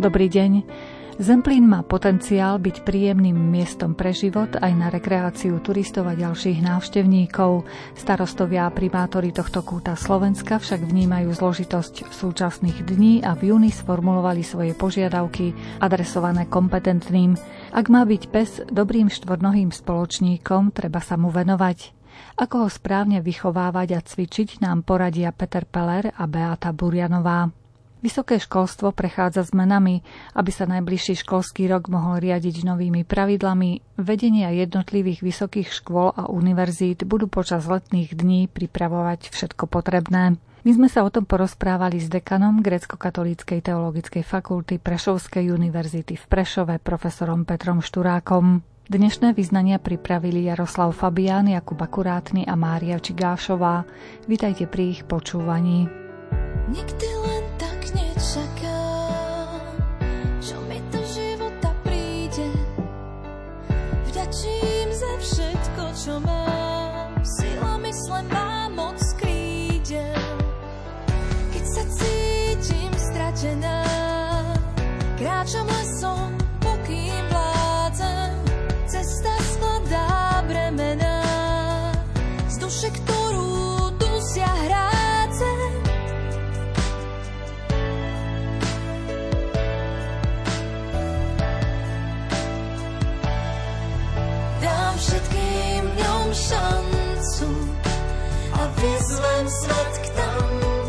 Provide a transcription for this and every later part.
Dobrý deň. Zemplín má potenciál byť príjemným miestom pre život aj na rekreáciu turistov a ďalších návštevníkov. Starostovia a primátori tohto kúta Slovenska však vnímajú zložitosť súčasných dní a v júni sformulovali svoje požiadavky adresované kompetentným. Ak má byť pes dobrým štvornohým spoločníkom, treba sa mu venovať. Ako ho správne vychovávať a cvičiť nám poradia Peter Peller a Beata Burianová. Vysoké školstvo prechádza zmenami, aby sa najbližší školský rok mohol riadiť novými pravidlami. Vedenia jednotlivých vysokých škôl a univerzít budú počas letných dní pripravovať všetko potrebné. My sme sa o tom porozprávali s dekanom Grecko-katolíckej teologickej fakulty Prešovskej univerzity v Prešove profesorom Petrom Šturákom. Dnešné vyznania pripravili Jaroslav Fabián, Jakub Akurátny a Mária Čigášová. Vítajte pri ich počúvaní. Nikdy len čo mám, sila mysle má moc krídel. Keď sa cítim stratená, kráčam lesom, šancu a vyzvem svet k tancu,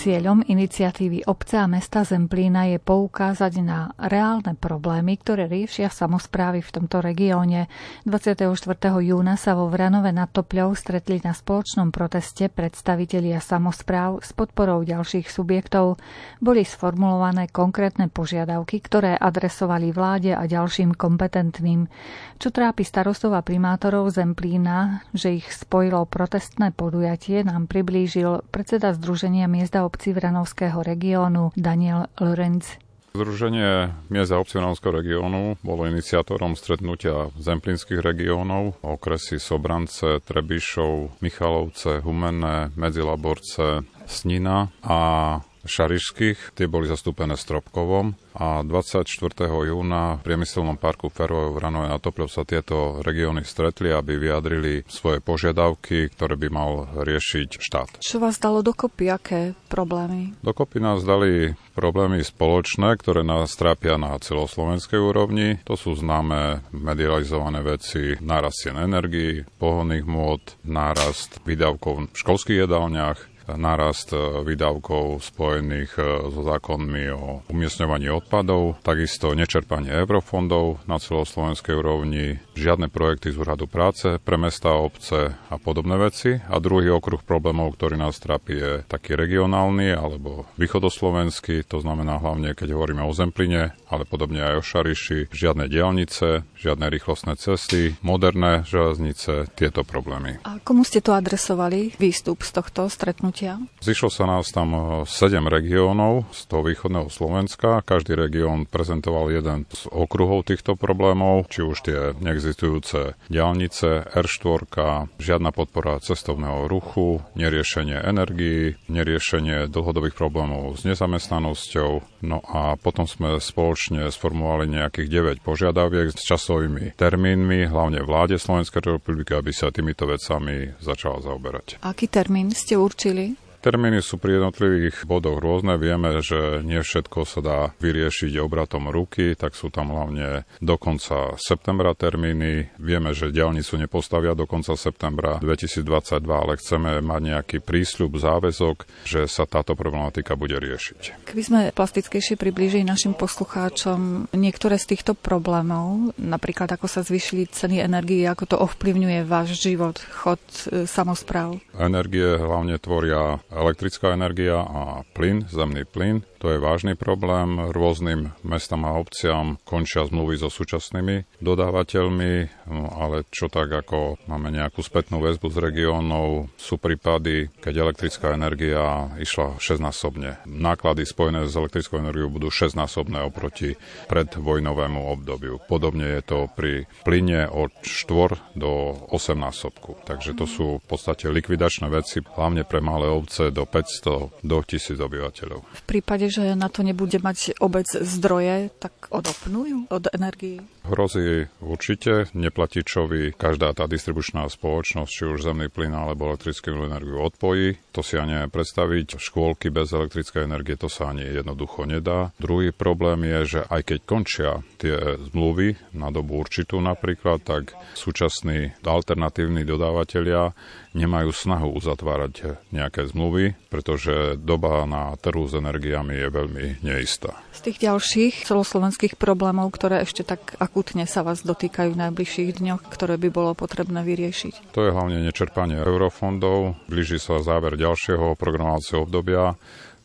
Cieľom iniciatívy obce a mesta Zemplína je poukázať na reálne problémy, ktoré riešia samozprávy v tomto regióne. 24. júna sa vo Vranove nad Topľou stretli na spoločnom proteste predstavitelia samozpráv s podporou ďalších subjektov. Boli sformulované konkrétne požiadavky, ktoré adresovali vláde a ďalším kompetentným. Čo trápi starostov a primátorov Zemplína, že ich spojilo protestné podujatie, nám priblížil predseda Združenia miesta obci Vranovského regiónu Daniel Lorenz. Združenie miest a obcí Vranovského regiónu bolo iniciátorom stretnutia zemplínskych regiónov, okresy Sobrance, Trebišov, Michalovce, Humenné, Medzilaborce, Snina a šarišských, tie boli zastúpené Stropkovom a 24. júna v priemyselnom parku Ferové v Ranove na Topľov sa tieto regióny stretli, aby vyjadrili svoje požiadavky, ktoré by mal riešiť štát. Čo vás dalo dokopy? Aké problémy? Dokopy nás dali problémy spoločné, ktoré nás trápia na celoslovenskej úrovni. To sú známe medializované veci, nárast cien energii, pohonných môd, nárast výdavkov v školských jedálniach, nárast výdavkov spojených so zákonmi o umiestňovaní odpadov, takisto nečerpanie eurofondov na celoslovenskej úrovni, žiadne projekty z úradu práce pre mesta obce a podobné veci. A druhý okruh problémov, ktorý nás trápi, je taký regionálny alebo východoslovenský, to znamená hlavne, keď hovoríme o Zempline, ale podobne aj o Šariši, žiadne diálnice, žiadne rýchlostné cesty, moderné železnice, tieto problémy. A komu ste to adresovali, výstup z tohto stretnutia? Zišlo sa nás tam 7 regiónov z toho východného Slovenska. Každý región prezentoval jeden z okruhov týchto problémov, či už tie neexistujúce diálnice, R4, žiadna podpora cestovného ruchu, neriešenie energií, neriešenie dlhodobých problémov s nezamestnanosťou. No a potom sme spoločne sformovali nejakých 9 požiadaviek s časovými termínmi, hlavne vláde Slovenskej republiky, aby sa týmito vecami začala zaoberať. Aký termín ste určili? Termíny sú pri jednotlivých bodoch rôzne. Vieme, že nie všetko sa dá vyriešiť obratom ruky, tak sú tam hlavne do konca septembra termíny. Vieme, že diálnicu nepostavia do konca septembra 2022, ale chceme mať nejaký prísľub, záväzok, že sa táto problematika bude riešiť. Keby sme plastickejšie priblížili našim poslucháčom niektoré z týchto problémov, napríklad ako sa zvyšili ceny energie, ako to ovplyvňuje váš život, chod e, samozpráv? Energie hlavne tvoria elektrická energia a plyn, zemný plyn. To je vážny problém. Rôznym mestám a obciam končia zmluvy so súčasnými dodávateľmi, no ale čo tak ako máme nejakú spätnú väzbu z regiónov, sú prípady, keď elektrická energia išla 6-násobne. Náklady spojené s elektrickou energiou budú 6-násobné oproti predvojnovému obdobiu. Podobne je to pri plyne od 4 do 8 násobku. Takže to sú v podstate likvidačné veci, hlavne pre malé obce do 500 do 1000 obyvateľov. V prípade, že na to nebude mať obec zdroje, tak odopnú od energii? Hrozí určite neplatičovi každá tá distribučná spoločnosť, či už zemný plyn alebo elektrickú energiu odpojí. To si ani neviem predstaviť. Škôlky bez elektrickej energie to sa ani jednoducho nedá. Druhý problém je, že aj keď končia tie zmluvy na dobu určitú napríklad, tak súčasní alternatívni dodávateľia nemajú snahu uzatvárať nejaké zmluvy, pretože doba na trhu s energiami je veľmi neistá. Z tých ďalších celoslovenských problémov, ktoré ešte tak akútne sa vás dotýkajú v najbližších dňoch, ktoré by bolo potrebné vyriešiť? To je hlavne nečerpanie eurofondov. Blíži sa záver ďalšieho programovacieho obdobia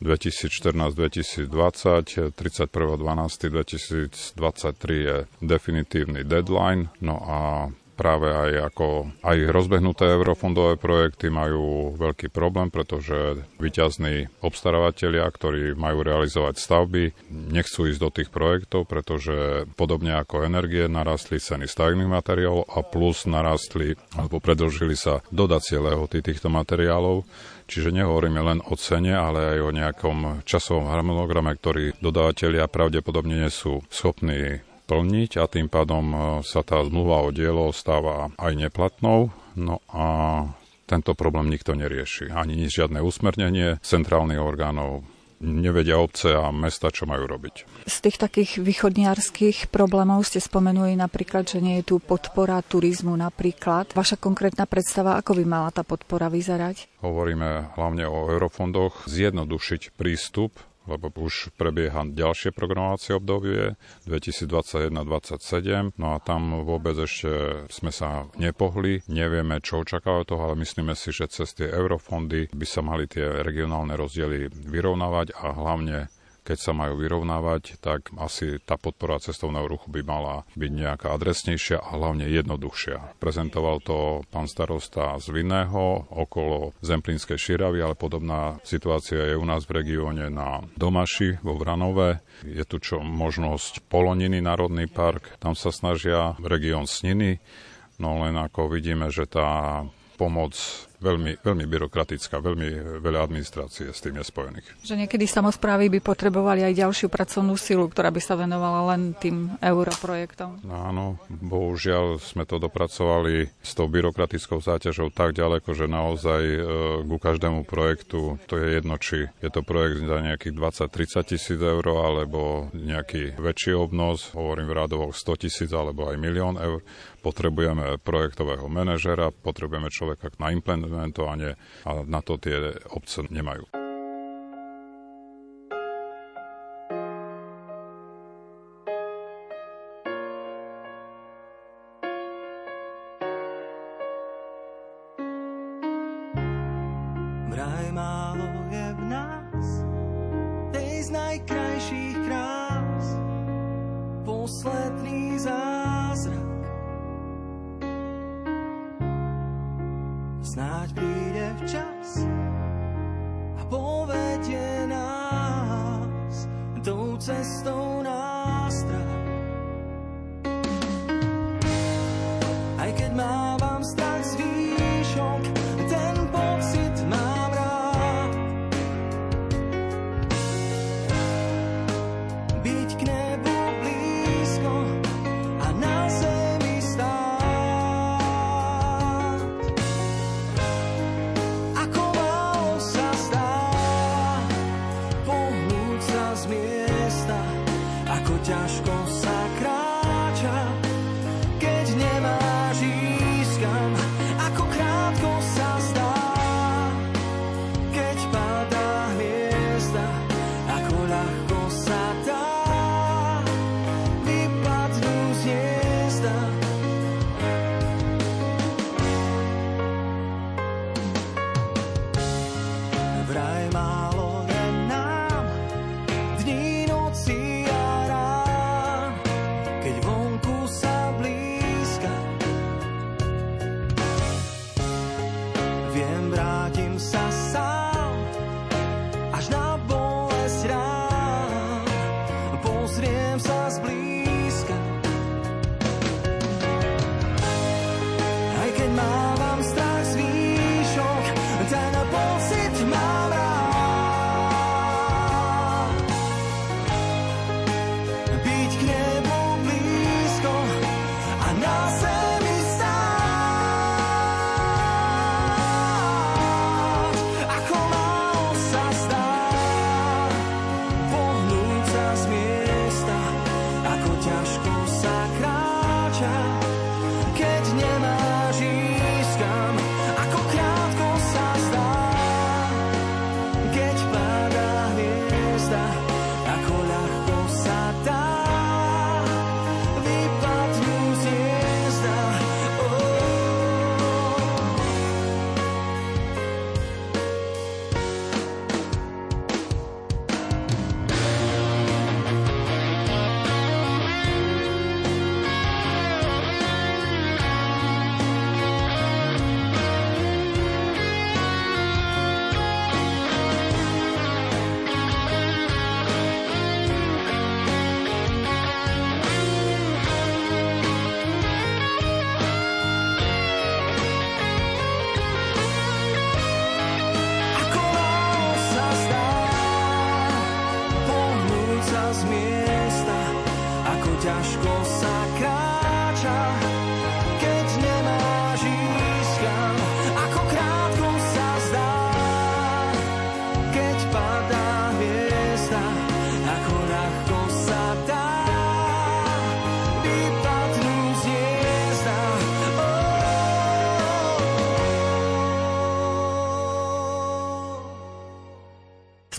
2014-2020, 31.12.2023 je definitívny deadline, no a práve aj ako aj rozbehnuté eurofondové projekty majú veľký problém, pretože vyťazní obstarávateľia, ktorí majú realizovať stavby, nechcú ísť do tých projektov, pretože podobne ako energie narastli ceny stavebných materiálov a plus narastli alebo predlžili sa dodacie lehoty týchto materiálov. Čiže nehovoríme len o cene, ale aj o nejakom časovom harmonograme, ktorý dodávateľia pravdepodobne nie sú schopní plniť a tým pádom e, sa tá zmluva o dielo stáva aj neplatnou. No a tento problém nikto nerieši. Ani žiadne usmernenie centrálnych orgánov, nevedia obce a mesta, čo majú robiť. Z tých takých východniarských problémov ste spomenuli napríklad, že nie je tu podpora turizmu napríklad. Vaša konkrétna predstava, ako by mala tá podpora vyzerať? Hovoríme hlavne o eurofondoch, zjednodušiť prístup lebo už prebieha ďalšie programovacie obdobie 2021-2027, no a tam vôbec ešte sme sa nepohli, nevieme, čo očakávať toho, ale myslíme si, že cez tie eurofondy by sa mali tie regionálne rozdiely vyrovnávať a hlavne keď sa majú vyrovnávať, tak asi tá podpora cestovného ruchu by mala byť nejaká adresnejšia a hlavne jednoduchšia. Prezentoval to pán starosta z Vinného okolo Zemplínskej širavy, ale podobná situácia je u nás v regióne na Domaši vo Vranove. Je tu čo možnosť Poloniny Národný park, tam sa snažia región Sniny, no len ako vidíme, že tá pomoc veľmi, veľmi byrokratická, veľmi veľa administrácie s tým je spojených. Že niekedy samozprávy by potrebovali aj ďalšiu pracovnú silu, ktorá by sa venovala len tým europrojektom. No áno, bohužiaľ sme to dopracovali s tou byrokratickou záťažou tak ďaleko, že naozaj e, ku každému projektu, to je jedno, či je to projekt za nejakých 20-30 tisíc eur, alebo nejaký väčší obnos, hovorím v radovoch 100 tisíc alebo aj milión eur, potrebujeme projektového manažera, potrebujeme človeka na implementovanie a na to tie obce nemajú.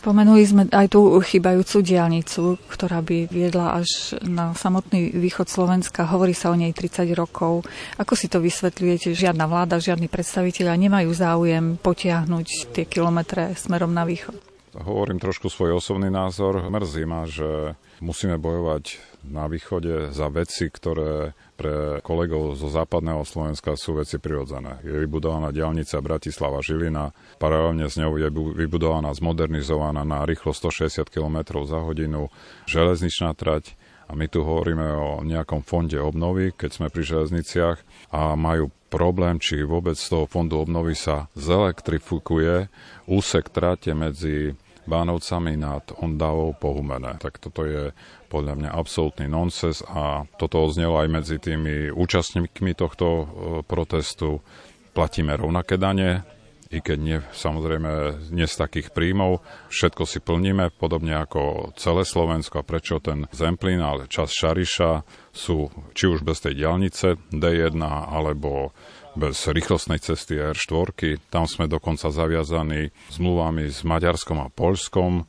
Spomenuli sme aj tú chybajúcu diálnicu, ktorá by viedla až na samotný východ Slovenska. Hovorí sa o nej 30 rokov. Ako si to vysvetľujete? Žiadna vláda, žiadni predstaviteľia nemajú záujem potiahnuť tie kilometre smerom na východ? Hovorím trošku svoj osobný názor. Mrzí ma, že musíme bojovať na východe za veci, ktoré pre kolegov zo západného Slovenska sú veci prirodzené. Je vybudovaná diálnica Bratislava Žilina, paralelne s ňou je vybudovaná, zmodernizovaná na rýchlo 160 km za hodinu železničná trať, a my tu hovoríme o nejakom fonde obnovy, keď sme pri železniciach a majú problém, či vôbec z toho fondu obnovy sa zelektrifikuje úsek trate medzi Bánovcami nad Ondavou pohumené. Tak toto je podľa mňa absolútny nonsense a toto oznelo aj medzi tými účastníkmi tohto e, protestu. Platíme rovnaké dane, i keď nie, samozrejme nie z takých príjmov. Všetko si plníme, podobne ako celé Slovensko. A prečo ten Zemplín, ale čas Šariša sú či už bez tej diálnice D1 alebo bez rýchlostnej cesty R4. Tam sme dokonca zaviazaní zmluvami s Maďarskom a Polskom.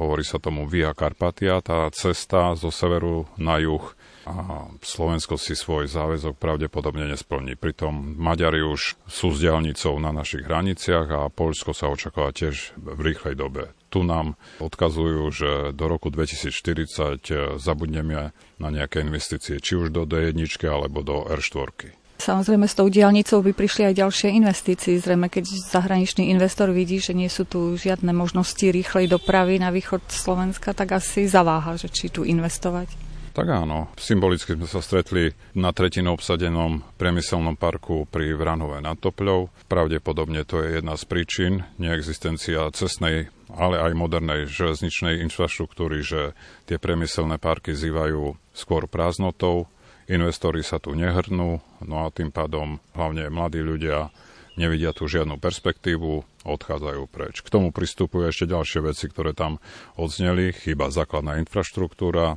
Hovorí sa tomu Via Carpatia, tá cesta zo severu na juh a Slovensko si svoj záväzok pravdepodobne nesplní. Pritom Maďari už sú s diálnicou na našich hraniciach a Polsko sa očakáva tiež v rýchlej dobe. Tu nám odkazujú, že do roku 2040 zabudneme na nejaké investície, či už do D1 alebo do R4. Samozrejme s tou diálnicou by prišli aj ďalšie investície. Zrejme, keď zahraničný investor vidí, že nie sú tu žiadne možnosti rýchlej dopravy na východ Slovenska, tak asi zaváha, že či tu investovať. Tak áno, symbolicky sme sa stretli na tretinu obsadenom priemyselnom parku pri Vranove nad Topľou. Pravdepodobne to je jedna z príčin neexistencia cestnej, ale aj modernej železničnej infraštruktúry, že tie priemyselné parky zývajú skôr prázdnotou, investori sa tu nehrnú, no a tým pádom hlavne mladí ľudia nevidia tu žiadnu perspektívu, odchádzajú preč. K tomu pristupujú ešte ďalšie veci, ktoré tam odzneli. Chyba základná infraštruktúra,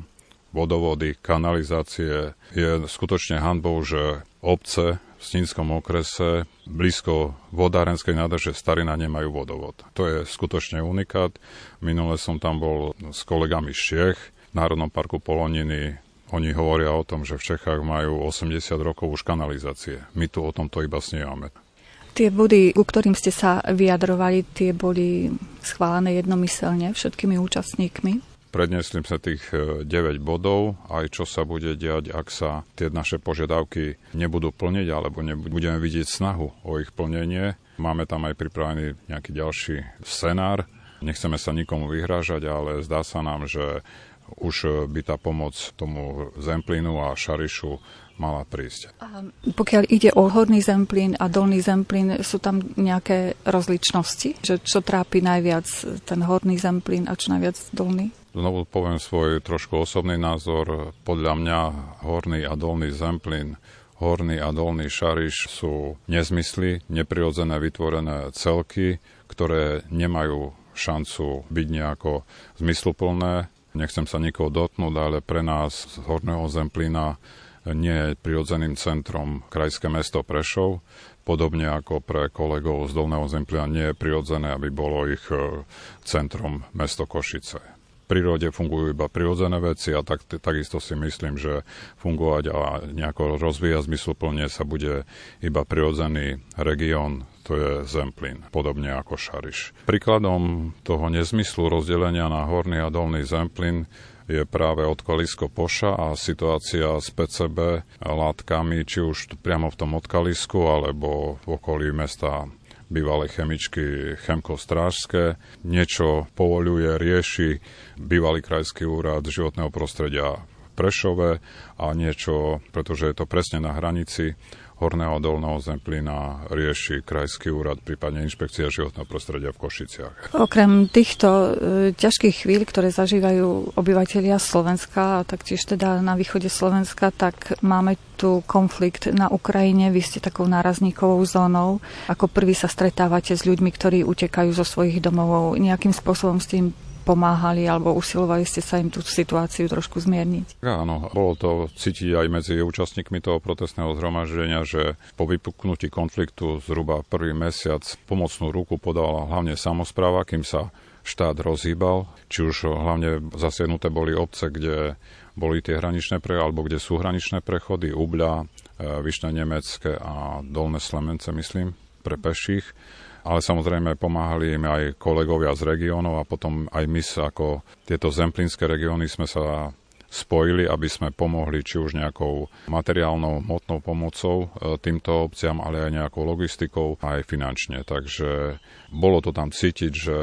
vodovody, kanalizácie. Je skutočne hanbou, že obce v Snínskom okrese blízko vodárenskej nádrže Starina nemajú vodovod. To je skutočne unikát. Minule som tam bol s kolegami z v Národnom parku Poloniny. Oni hovoria o tom, že v Čechách majú 80 rokov už kanalizácie. My tu o tomto iba snievame. Tie body, ku ktorým ste sa vyjadrovali, tie boli schválené jednomyselne všetkými účastníkmi? Prednesli sme tých 9 e, bodov, aj čo sa bude diať, ak sa tie naše požiadavky nebudú plniť, alebo nebudeme vidieť snahu o ich plnenie. Máme tam aj pripravený nejaký ďalší scenár. Nechceme sa nikomu vyhrážať, ale zdá sa nám, že už by tá pomoc tomu Zemplínu a Šarišu mala prísť. A pokiaľ ide o horný zemplín a dolný zemplín, sú tam nejaké rozličnosti? Že čo trápi najviac ten horný zemplín a čo najviac dolný? Znovu poviem svoj trošku osobný názor. Podľa mňa horný a dolný zemplín horný a dolný šariš sú nezmysly, neprirodzené vytvorené celky, ktoré nemajú šancu byť nejako zmysluplné. Nechcem sa nikoho dotknúť, ale pre nás z Horného Zemplína nie je prirodzeným centrom krajské mesto Prešov. Podobne ako pre kolegov z Dolného Zemplína nie je prirodzené, aby bolo ich eh, centrom mesto Košice prírode fungujú iba prirodzené veci a tak, takisto si myslím, že fungovať a nejako rozvíjať zmysluplne sa bude iba prirodzený región, to je Zemplín, podobne ako Šariš. Príkladom toho nezmyslu rozdelenia na horný a dolný Zemplín je práve odkalisko Poša a situácia s PCB látkami, či už priamo v tom odkalisku alebo v okolí mesta bývalej chemičky Chemko Strážske. Niečo povoluje, rieši bývalý krajský úrad životného prostredia Prešove a niečo, pretože je to presne na hranici, Horného a Dolného Zemplína rieši Krajský úrad, prípadne Inšpekcia životného prostredia v Košiciach. Okrem týchto e, ťažkých chvíľ, ktoré zažívajú obyvateľia Slovenska a taktiež teda na východe Slovenska, tak máme tu konflikt na Ukrajine. Vy ste takou nárazníkovou zónou. Ako prvý sa stretávate s ľuďmi, ktorí utekajú zo svojich domov. Nejakým spôsobom s tým pomáhali alebo usilovali ste sa im tú situáciu trošku zmierniť? Áno, bolo to cítiť aj medzi účastníkmi toho protestného zhromaždenia, že po vypuknutí konfliktu zhruba prvý mesiac pomocnú ruku podala hlavne samozpráva, kým sa štát rozhýbal, či už hlavne zasiednuté boli obce, kde boli tie hraničné pre, alebo kde sú hraničné prechody, Ubľa, e, Vyšné Nemecké a Dolné Slemence, myslím, pre peších ale samozrejme pomáhali im aj kolegovia z regiónov a potom aj my ako tieto zemplínske regióny sme sa spojili, aby sme pomohli či už nejakou materiálnou, motnou pomocou e, týmto obciam, ale aj nejakou logistikou, aj finančne. Takže bolo to tam cítiť, že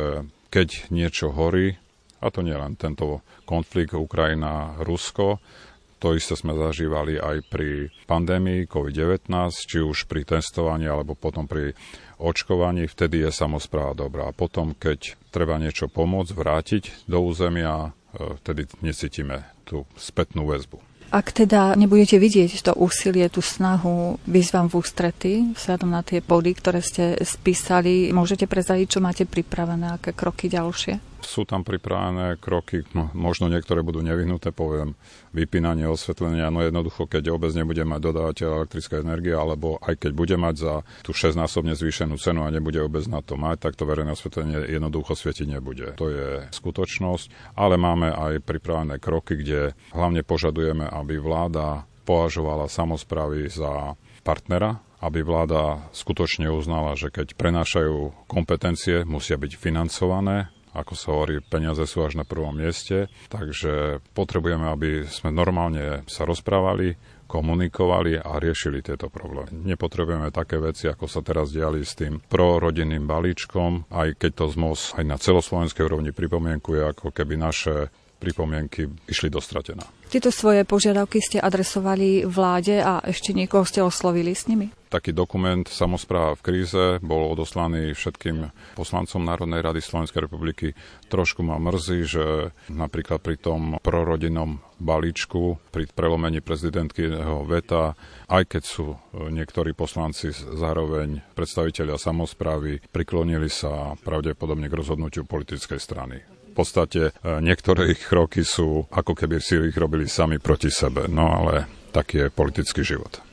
keď niečo horí, a to nie len tento konflikt Ukrajina-Rusko, to isté sme zažívali aj pri pandémii COVID-19, či už pri testovaní alebo potom pri očkovaní, vtedy je samozpráva dobrá. A potom, keď treba niečo pomôcť, vrátiť do územia, e, vtedy necítime tú spätnú väzbu. Ak teda nebudete vidieť to úsilie, tú snahu výzvam v ústrety, vzhľadom na tie body, ktoré ste spísali, môžete prezadiť, čo máte pripravené, aké kroky ďalšie? Sú tam pripravené kroky, no, možno niektoré budú nevyhnuté, poviem, vypínanie osvetlenia, no jednoducho, keď obec nebude mať dodávateľ elektrické energie, alebo aj keď bude mať za tú 6-násobne zvýšenú cenu a nebude obec na to mať, tak to verejné osvetlenie jednoducho svietiť nebude. To je skutočnosť, ale máme aj pripravené kroky, kde hlavne požadujeme, aby vláda považovala samozprávy za partnera aby vláda skutočne uznala, že keď prenášajú kompetencie, musia byť financované, ako sa hovorí, peniaze sú až na prvom mieste, takže potrebujeme, aby sme normálne sa rozprávali, komunikovali a riešili tieto problémy. Nepotrebujeme také veci, ako sa teraz diali s tým prorodinným balíčkom, aj keď to ZMOS aj na celoslovenskej úrovni pripomienkuje, ako keby naše pripomienky išli dostratená. Tieto svoje požiadavky ste adresovali vláde a ešte niekoho ste oslovili s nimi? Taký dokument Samozpráva v kríze bol odoslaný všetkým poslancom Národnej rady Slovenskej republiky. Trošku ma mrzí, že napríklad pri tom prorodinnom balíčku, pri prelomení prezidentkyho veta, aj keď sú niektorí poslanci zároveň predstaviteľia samozprávy, priklonili sa pravdepodobne k rozhodnutiu politickej strany podstate e, niektoré ich kroky sú ako keby si ich robili sami proti sebe. No ale taký je politický život.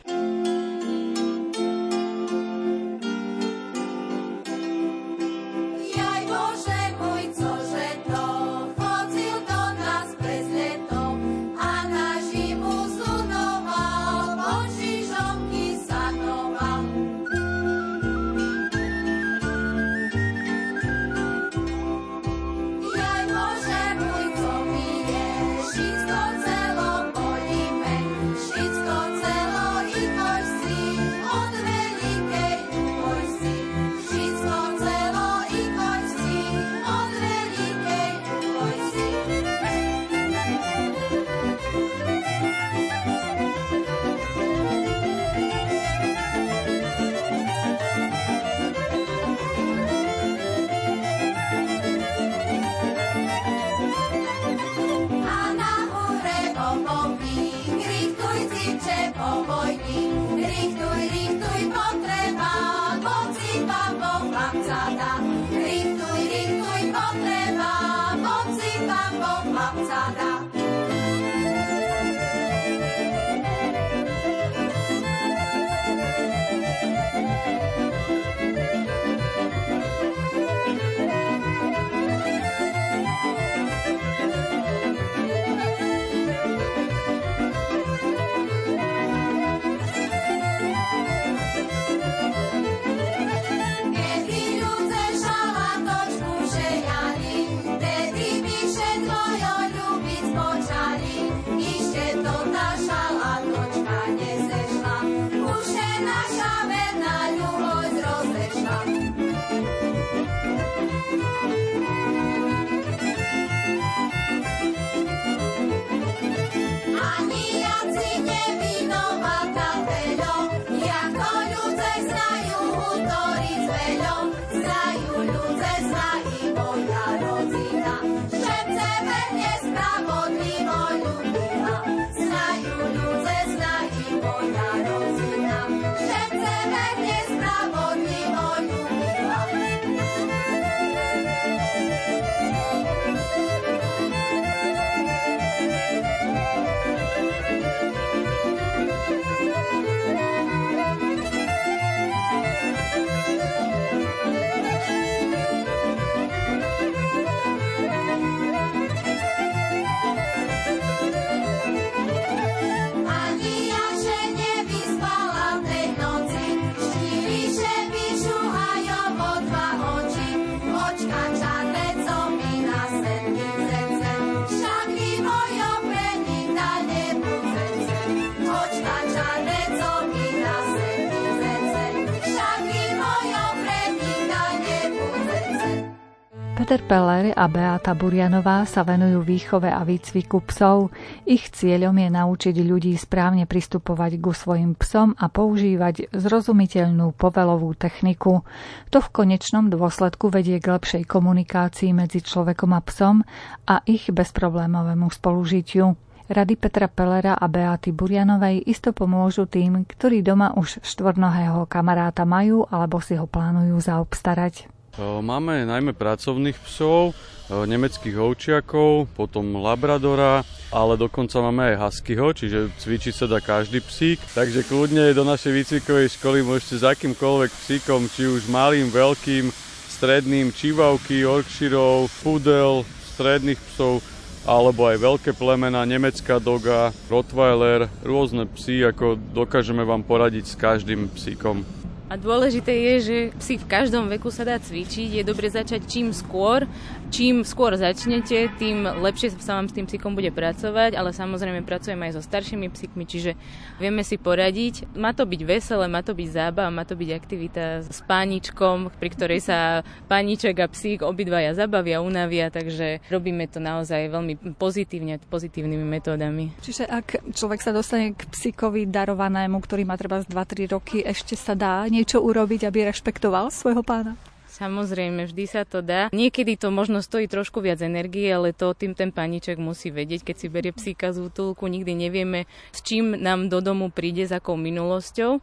Peter Peller a Beata Burianová sa venujú výchove a výcviku psov. Ich cieľom je naučiť ľudí správne pristupovať ku svojim psom a používať zrozumiteľnú povelovú techniku. To v konečnom dôsledku vedie k lepšej komunikácii medzi človekom a psom a ich bezproblémovému spolužitiu. Rady Petra Pellera a Beaty Burianovej isto pomôžu tým, ktorí doma už štvornohého kamaráta majú alebo si ho plánujú zaobstarať. Máme najmä pracovných psov, nemeckých ovčiakov, potom labradora, ale dokonca máme aj huskyho, čiže cvičiť sa dá každý psík. Takže kľudne do našej výcvikovej školy môžete s akýmkoľvek psíkom, či už malým, veľkým, stredným, čivavky, orkširov, pudel, stredných psov, alebo aj veľké plemena, nemecká doga, rottweiler, rôzne psy, ako dokážeme vám poradiť s každým psíkom. A dôležité je, že psi v každom veku sa dá cvičiť. Je dobre začať čím skôr. Čím skôr začnete, tým lepšie sa vám s tým psíkom bude pracovať, ale samozrejme pracujeme aj so staršími psíkmi, čiže vieme si poradiť. Má to byť veselé, má to byť zábava, má to byť aktivita s páničkom, pri ktorej sa pániček a psík obidvaja zabavia, unavia, takže robíme to naozaj veľmi pozitívne, pozitívnymi metódami. Čiže ak človek sa dostane k psíkovi darovanému, ktorý má treba z 2-3 roky, ešte sa dá niečo urobiť, aby rešpektoval svojho pána? Samozrejme, vždy sa to dá. Niekedy to možno stojí trošku viac energie, ale to tým ten paniček musí vedieť, keď si berie psíka z útulku. Nikdy nevieme, s čím nám do domu príde, s akou minulosťou. E,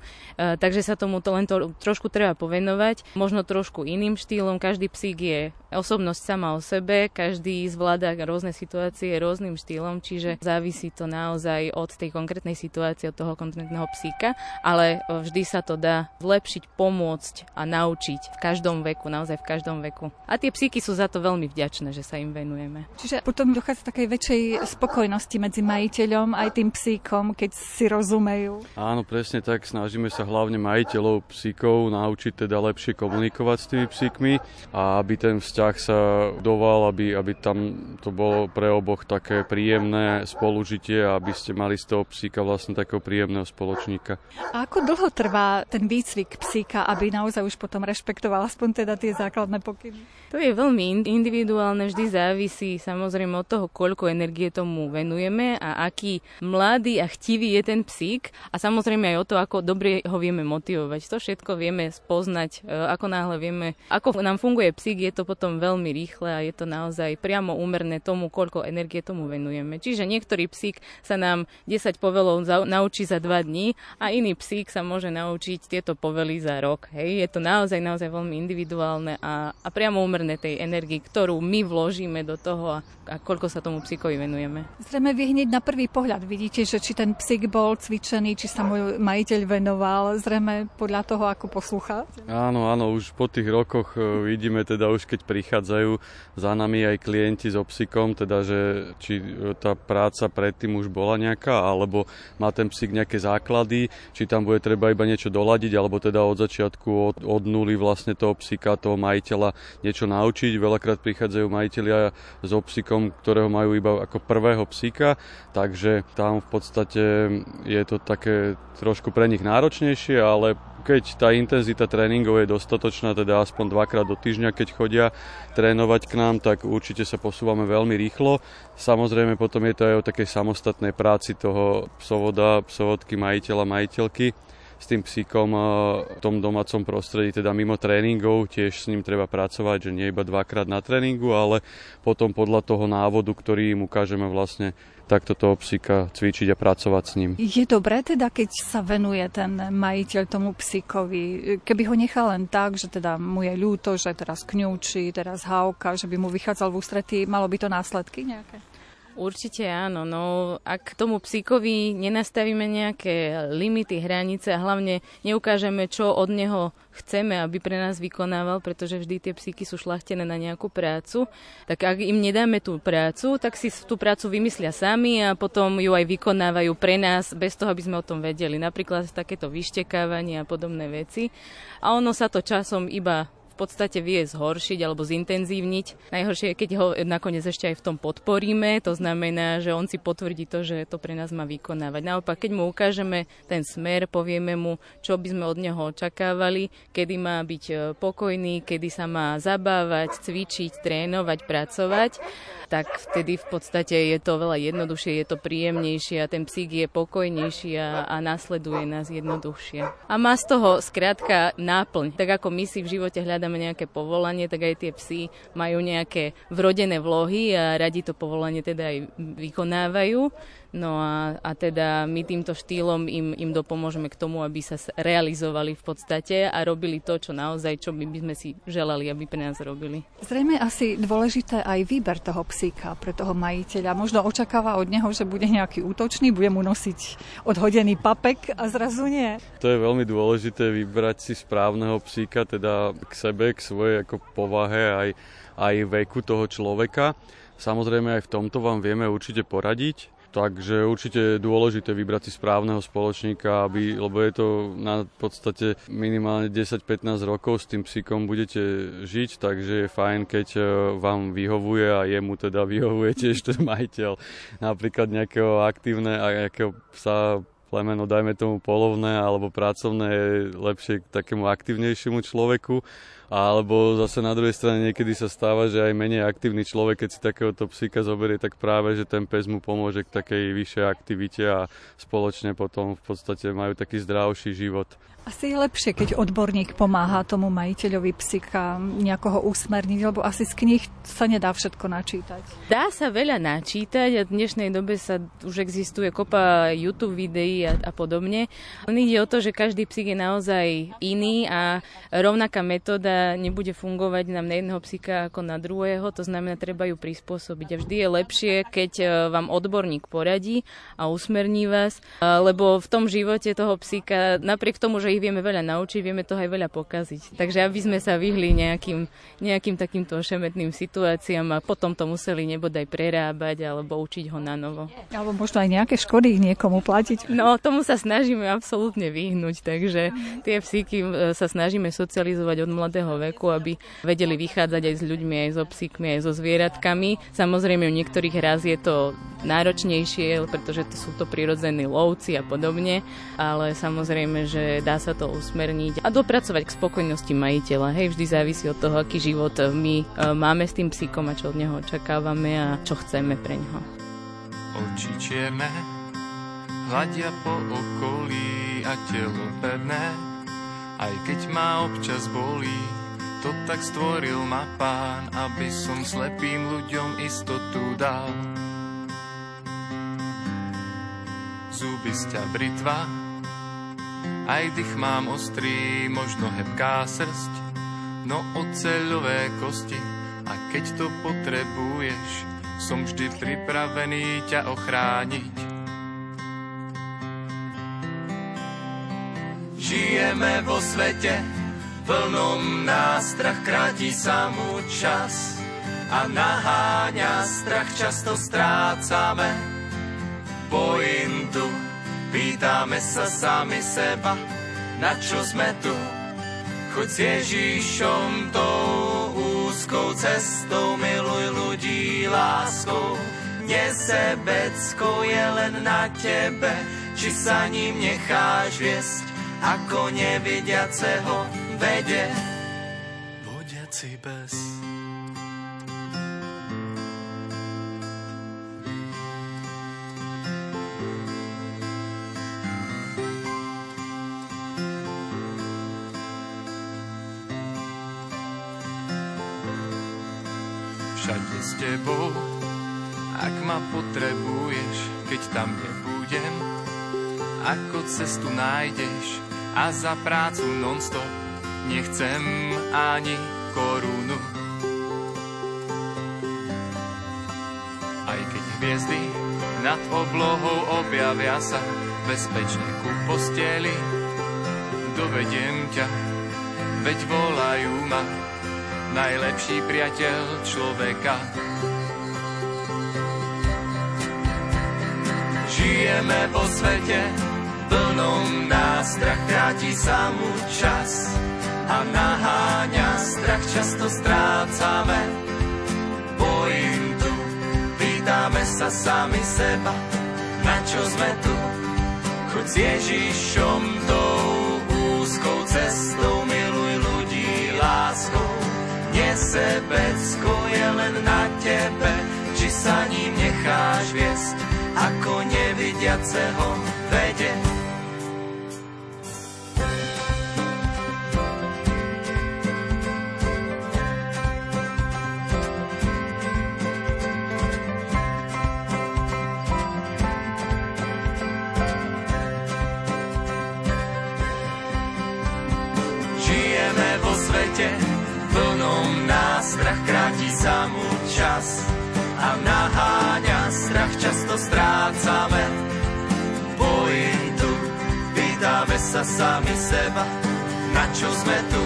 takže sa tomu to len to, trošku treba povenovať. Možno trošku iným štýlom. Každý psík je osobnosť sama o sebe, každý zvláda rôzne situácie rôznym štýlom, čiže závisí to naozaj od tej konkrétnej situácie, od toho konkrétneho psíka, ale vždy sa to dá zlepšiť, pomôcť a naučiť v každom veku, naozaj v každom veku. A tie psíky sú za to veľmi vďačné, že sa im venujeme. Čiže potom dochádza takej väčšej spokojnosti medzi majiteľom aj tým psíkom, keď si rozumejú. Áno, presne tak. Snažíme sa hlavne majiteľov psíkov naučiť teda lepšie komunikovať s tými psíkmi a aby ten vzťah vzťah sa doval, aby, aby tam to bolo pre oboch také príjemné spolužitie a aby ste mali z toho psíka vlastne takého príjemného spoločníka. A ako dlho trvá ten výcvik psíka, aby naozaj už potom rešpektoval aspoň teda tie základné pokyny? To je veľmi individuálne, vždy závisí samozrejme od toho, koľko energie tomu venujeme a aký mladý a chtivý je ten psík a samozrejme aj o to, ako dobre ho vieme motivovať. To všetko vieme spoznať, e, ako náhle vieme, ako nám funguje psík, je to potom veľmi rýchle a je to naozaj priamo úmerné tomu, koľko energie tomu venujeme. Čiže niektorý psík sa nám 10 povelov naučí za 2 dní a iný psík sa môže naučiť tieto povely za rok. Hej. Je to naozaj, naozaj veľmi individuálne a, a priamo úmerné tej energii, ktorú my vložíme do toho a, a koľko sa tomu psíkovi venujeme. Zrejme vy hneď na prvý pohľad vidíte, že či ten psík bol cvičený, či sa môj majiteľ venoval, zrejme podľa toho, ako poslúcha. Áno, áno, už po tých rokoch e, vidíme teda už keď pri prichádzajú za nami aj klienti s obsikom, teda že či tá práca predtým už bola nejaká, alebo má ten psík nejaké základy, či tam bude treba iba niečo doladiť, alebo teda od začiatku, od, od nuly vlastne toho psíka, toho majiteľa niečo naučiť. Veľakrát prichádzajú majiteľia s obsikom, ktorého majú iba ako prvého psíka, takže tam v podstate je to také trošku pre nich náročnejšie, ale keď tá intenzita tréningov je dostatočná, teda aspoň dvakrát do týždňa, keď chodia trénovať k nám, tak určite sa posúvame veľmi rýchlo. Samozrejme potom je to aj o takej samostatnej práci toho psovoda, psovodky, majiteľa, majiteľky s tým psíkom v tom domácom prostredí, teda mimo tréningov, tiež s ním treba pracovať, že nie iba dvakrát na tréningu, ale potom podľa toho návodu, ktorý im ukážeme vlastne takto toho psíka cvičiť a pracovať s ním. Je dobré teda, keď sa venuje ten majiteľ tomu psíkovi, keby ho nechal len tak, že teda mu je ľúto, že teraz kňúči, teraz hávka, že by mu vychádzal v ústretí, malo by to následky nejaké? Určite áno, no ak tomu psíkovi nenastavíme nejaké limity, hranice a hlavne neukážeme, čo od neho chceme, aby pre nás vykonával, pretože vždy tie psíky sú šlachtené na nejakú prácu, tak ak im nedáme tú prácu, tak si tú prácu vymyslia sami a potom ju aj vykonávajú pre nás, bez toho, aby sme o tom vedeli. Napríklad takéto vyštekávanie a podobné veci. A ono sa to časom iba v podstate vie zhoršiť alebo zintenzívniť. Najhoršie je, keď ho nakoniec ešte aj v tom podporíme, to znamená, že on si potvrdí to, že to pre nás má vykonávať. Naopak, keď mu ukážeme ten smer, povieme mu, čo by sme od neho očakávali, kedy má byť e, pokojný, kedy sa má zabávať, cvičiť, trénovať, pracovať, tak vtedy v podstate je to veľa jednoduchšie, je to príjemnejšie a ten psík je pokojnejší a, a nasleduje nás jednoduchšie. A má z toho skrátka náplň. Tak ako my si v živote hľadáme nejaké povolanie, tak aj tie psy majú nejaké vrodené vlohy a radi to povolanie teda aj vykonávajú. No a, a teda my týmto štýlom im, im dopomôžeme k tomu, aby sa realizovali v podstate a robili to, čo naozaj, čo my by sme si želali, aby pre nás robili. Zrejme asi dôležité aj výber toho psíka pre toho majiteľa. Možno očakáva od neho, že bude nejaký útočný, bude mu nosiť odhodený papek a zrazu nie. To je veľmi dôležité vybrať si správneho psíka, teda k sebe, k svojej ako povahe aj, aj veku toho človeka. Samozrejme aj v tomto vám vieme určite poradiť. Takže určite je dôležité vybrať si správneho spoločníka, aby, lebo je to na podstate minimálne 10-15 rokov s tým psíkom budete žiť, takže je fajn, keď e, vám vyhovuje a jemu teda vyhovuje tiež ten majiteľ. Napríklad nejakého aktívne a nejakého psa plemeno, dajme tomu polovné alebo pracovné je lepšie k takému aktívnejšiemu človeku alebo zase na druhej strane niekedy sa stáva, že aj menej aktívny človek, keď si takéhoto psíka zoberie, tak práve, že ten pes mu pomôže k takej vyššej aktivite a spoločne potom v podstate majú taký zdravší život. Asi je lepšie, keď odborník pomáha tomu majiteľovi psika nejako ho usmerniť, lebo asi z knih sa nedá všetko načítať. Dá sa veľa načítať a v dnešnej dobe sa už existuje kopa YouTube videí a, a podobne. Len ide o to, že každý psík je naozaj iný a rovnaká metóda nebude fungovať nám na jedného psíka ako na druhého, to znamená, treba ju prispôsobiť. A vždy je lepšie, keď e, vám odborník poradí a usmerní vás, lebo v tom živote toho psíka, napriek tomu, že ich vieme veľa naučiť, vieme toho aj veľa pokaziť. Takže aby sme sa vyhli nejakým, nejakým takýmto ošemetným situáciám a potom to museli nebodaj prerábať alebo učiť ho na novo. Alebo možno aj nejaké škody niekomu platiť. No, tomu sa snažíme absolútne vyhnúť, takže tie psíky e, sa snažíme socializovať od mladého veku, aby vedeli vychádzať aj s ľuďmi, aj so psíkmi, aj so zvieratkami. Samozrejme, u niektorých raz je to náročnejšie, pretože to sú to prirodzení lovci a podobne, ale samozrejme, že dá sa to usmerniť a dopracovať k spokojnosti majiteľa. Hej, vždy závisí od toho, aký život my e, máme s tým psíkom a čo od neho očakávame a čo chceme pre neho. Oči čierne hľadia po okolí a telo pevné, aj keď ma občas bolí, to tak stvoril ma pán, aby som slepým ľuďom istotu dal. Zuby sťa britva, aj dých mám ostrý, možno hebká srst, no oceľové kosti. A keď to potrebuješ, som vždy pripravený ťa ochrániť. Žijeme vo svete, plnom nástrach kráti sa mu čas a naháňa strach, často strácame pointu Pýtame sa sami seba, na čo sme tu. Choď s Ježíšom tou úzkou cestou, miluj ľudí láskou. Nesebeckou je len na tebe, či sa ním necháš viesť, ako nevidiaceho vede. Vodiaci bez. tebou, ak ma potrebuješ, keď tam nebudem. Ako cestu nájdeš a za prácu non-stop nechcem ani korunu. Aj keď hviezdy nad oblohou objavia sa bezpečne ku posteli, dovediem ťa, veď volajú ma najlepší priateľ človeka. Žijeme vo svete, plnom nástrach, kráti sa mu čas a naháňa strach, často strácame pointu. Pýtame sa sami seba, na čo sme tu, choď s Ježišom tou úzkou cestou, miluj ľudí láskou. Nesebecko je len na tebe, či sa ním necháš viesť ako nevidiaceho vede. Sa sami seba, na čo sme tu.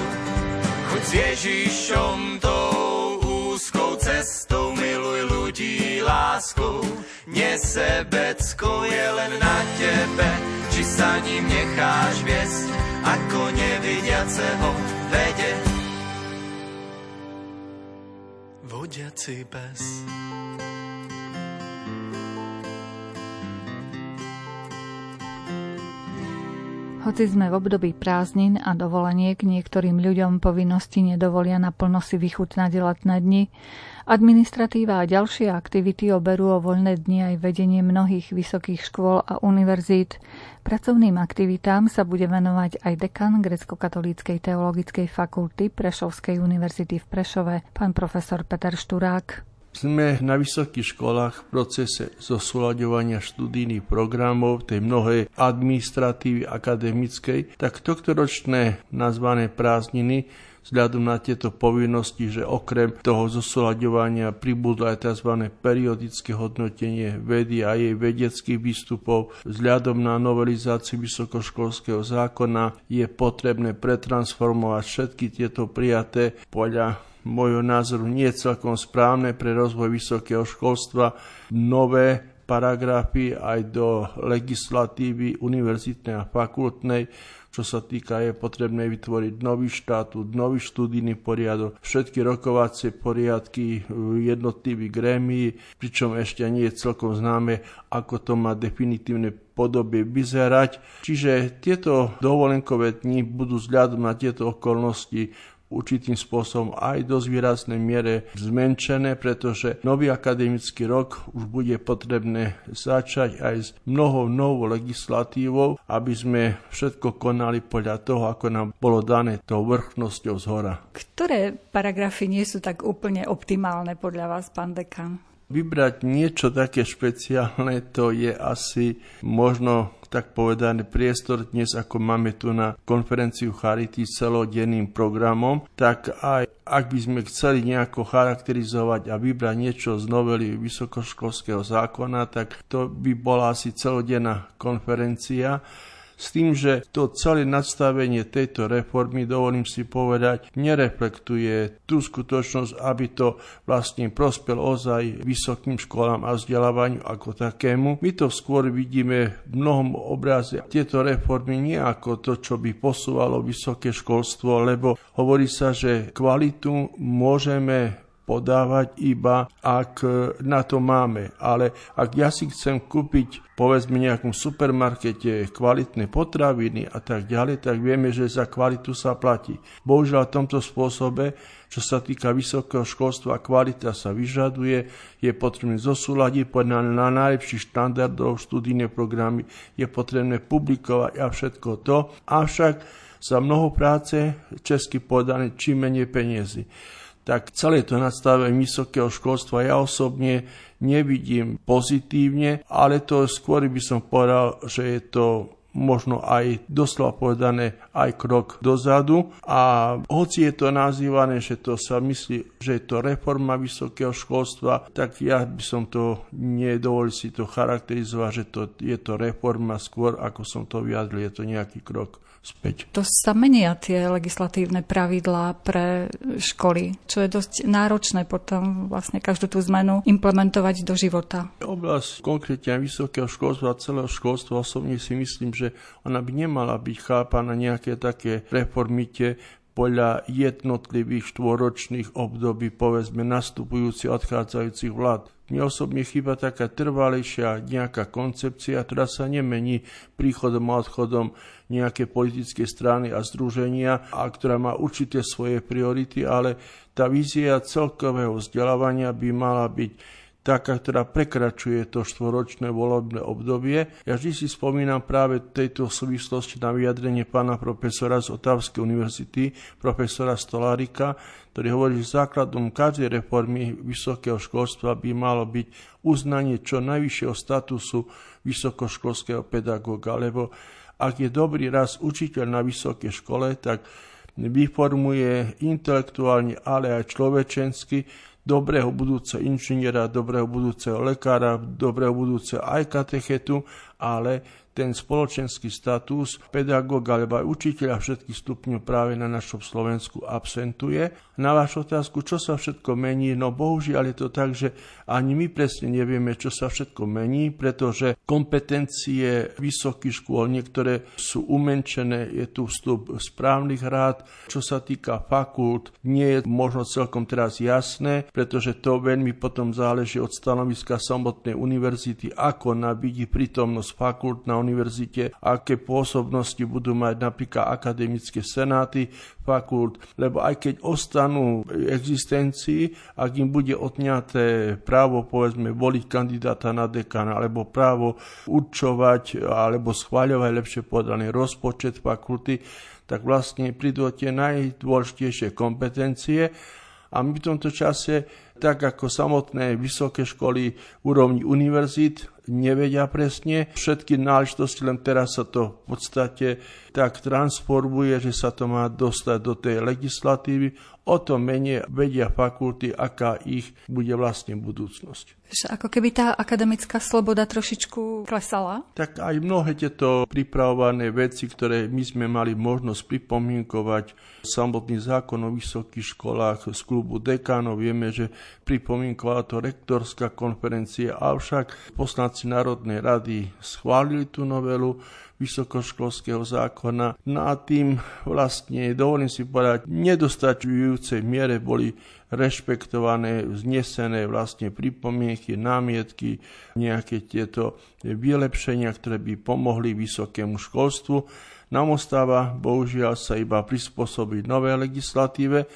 Choď s Ježišom tou úzkou cestou, miluj ľudí láskou, nesebeckou je len na tebe, či sa ním necháš viesť, ako nevidiaceho vede. Vodiaci bez. Hoci sme v období prázdnin a dovoleniek niektorým ľuďom povinnosti nedovolia naplno si vychutnať letné dni, administratíva a ďalšie aktivity oberú o voľné dni aj vedenie mnohých vysokých škôl a univerzít. Pracovným aktivitám sa bude venovať aj dekan Grecko-katolíckej teologickej fakulty Prešovskej univerzity v Prešove, pán profesor Peter Šturák. Sme na vysokých školách v procese zosúľaďovania študijných programov tej mnohej administratívy akademickej, tak tohtoročné nazvané prázdniny vzhľadom na tieto povinnosti, že okrem toho zosúľaďovania pribudlo aj tzv. periodické hodnotenie vedy a jej vedeckých výstupov. Vzhľadom na novelizáciu vysokoškolského zákona je potrebné pretransformovať všetky tieto prijaté podľa môjho názoru nie celkom správne pre rozvoj vysokého školstva nové paragrafy aj do legislatívy univerzitnej a fakultnej, čo sa týka, je potrebné vytvoriť nový štatút, nový študijný poriadok, všetky rokovacie poriadky jednotlivých grémií, pričom ešte nie je celkom známe, ako to má definitívne podobie vyzerať. Čiže tieto dovolenkové dni budú vzhľadom na tieto okolnosti určitým spôsobom aj do výraznej miere zmenšené, pretože nový akademický rok už bude potrebné začať aj s mnohou novou legislatívou, aby sme všetko konali podľa toho, ako nám bolo dané tou vrchnosťou z hora. Ktoré paragrafy nie sú tak úplne optimálne podľa vás, pán dekan? Vybrať niečo také špeciálne, to je asi možno tak povedaný priestor dnes, ako máme tu na konferenciu Charity celodenným programom, tak aj ak by sme chceli nejako charakterizovať a vybrať niečo z novely vysokoškolského zákona, tak to by bola asi celodenná konferencia s tým, že to celé nadstavenie tejto reformy, dovolím si povedať, nereflektuje tú skutočnosť, aby to vlastne prospel ozaj vysokým školám a vzdelávaniu ako takému. My to skôr vidíme v mnohom obraze tieto reformy nie ako to, čo by posúvalo vysoké školstvo, lebo hovorí sa, že kvalitu môžeme podávať iba, ak na to máme. Ale ak ja si chcem kúpiť povedzme nejakom supermarkete kvalitné potraviny a tak ďalej, tak vieme, že za kvalitu sa platí. Bohužiaľ v tomto spôsobe, čo sa týka vysokého školstva, kvalita sa vyžaduje, je potrebné zosúľadiť podľa na najlepších štandardov študijné programy, je potrebné publikovať a všetko to. Avšak za mnoho práce, česky povedané, čím menej peniazy tak celé to nastavenie vysokého školstva ja osobne nevidím pozitívne, ale to skôr by som povedal, že je to možno aj doslova povedané aj krok dozadu. A hoci je to nazývané, že to sa myslí, že je to reforma vysokého školstva, tak ja by som to nedovolil si to charakterizovať, že to, je to reforma skôr, ako som to vyjadril, je to nejaký krok späť. To sa menia tie legislatívne pravidlá pre školy, čo je dosť náročné potom vlastne každú tú zmenu implementovať do života. Oblasť konkrétne vysokého školstva a celého školstva osobne si myslím, že ona by nemala byť chápaná nejaké také reformite podľa jednotlivých štvoročných období, povedzme, nastupujúcich odchádzajúcich vlád. Mne osobne chýba taká trvalejšia nejaká koncepcia, ktorá sa nemení príchodom a odchodom nejaké politické strany a združenia a ktorá má určité svoje priority, ale tá vízia celkového vzdelávania by mala byť taká, ktorá prekračuje to štvoročné volebné obdobie. Ja vždy si spomínam práve tejto súvislosti na vyjadrenie pána profesora z Otavskej univerzity, profesora Stolárika, ktorý hovorí, že základom každej reformy vysokého školstva by malo byť uznanie čo najvyššieho statusu vysokoškolského pedagóga, lebo ak je dobrý raz učiteľ na vysokej škole, tak vyformuje intelektuálne, ale aj človečensky dobrého budúceho inžiniera, dobrého budúceho lekára, dobrého budúceho aj katechetu, ale ten spoločenský status pedagóga alebo aj učiteľa všetkých stupňov práve na našom Slovensku absentuje. Na vašu otázku, čo sa všetko mení, no bohužiaľ je to tak, že ani my presne nevieme, čo sa všetko mení, pretože kompetencie vysokých škôl niektoré sú umenčené, je tu vstup správnych rád, čo sa týka fakult, nie je možno celkom teraz jasné, pretože to veľmi potom záleží od stanoviska samotnej univerzity, ako nabídi prítomnosť fakult na univerzite, aké pôsobnosti budú mať napríklad akademické senáty fakult, lebo aj keď ostanú v existencii, ak im bude odňaté právo, povedzme, voliť kandidáta na dekana, alebo právo určovať, alebo schváľovať, lepšie povedaný, rozpočet fakulty, tak vlastne prídu tie najdôležitejšie kompetencie. A my v tomto čase, tak ako samotné vysoké školy úrovni univerzít, nevedia presne všetky náležitosti, len teraz sa to v podstate tak transformuje, že sa to má dostať do tej legislatívy, o to menej vedia fakulty, aká ich bude vlastne budúcnosť. Ako keby tá akademická sloboda trošičku klesala? Tak aj mnohé tieto pripravované veci, ktoré my sme mali možnosť pripomienkovať, samotný zákon o vysokých školách z klubu dekánov, vieme, že pripomienkovala to rektorská konferencia, avšak poslanci Národnej rady schválili tú novelu, vysokoškolského zákona. No a tým vlastne, dovolím si povedať, nedostačujúcej miere boli rešpektované, vznesené vlastne pripomienky, námietky, nejaké tieto vylepšenia, ktoré by pomohli vysokému školstvu. Nám ostáva bohužiaľ sa iba prispôsobiť nové legislatíve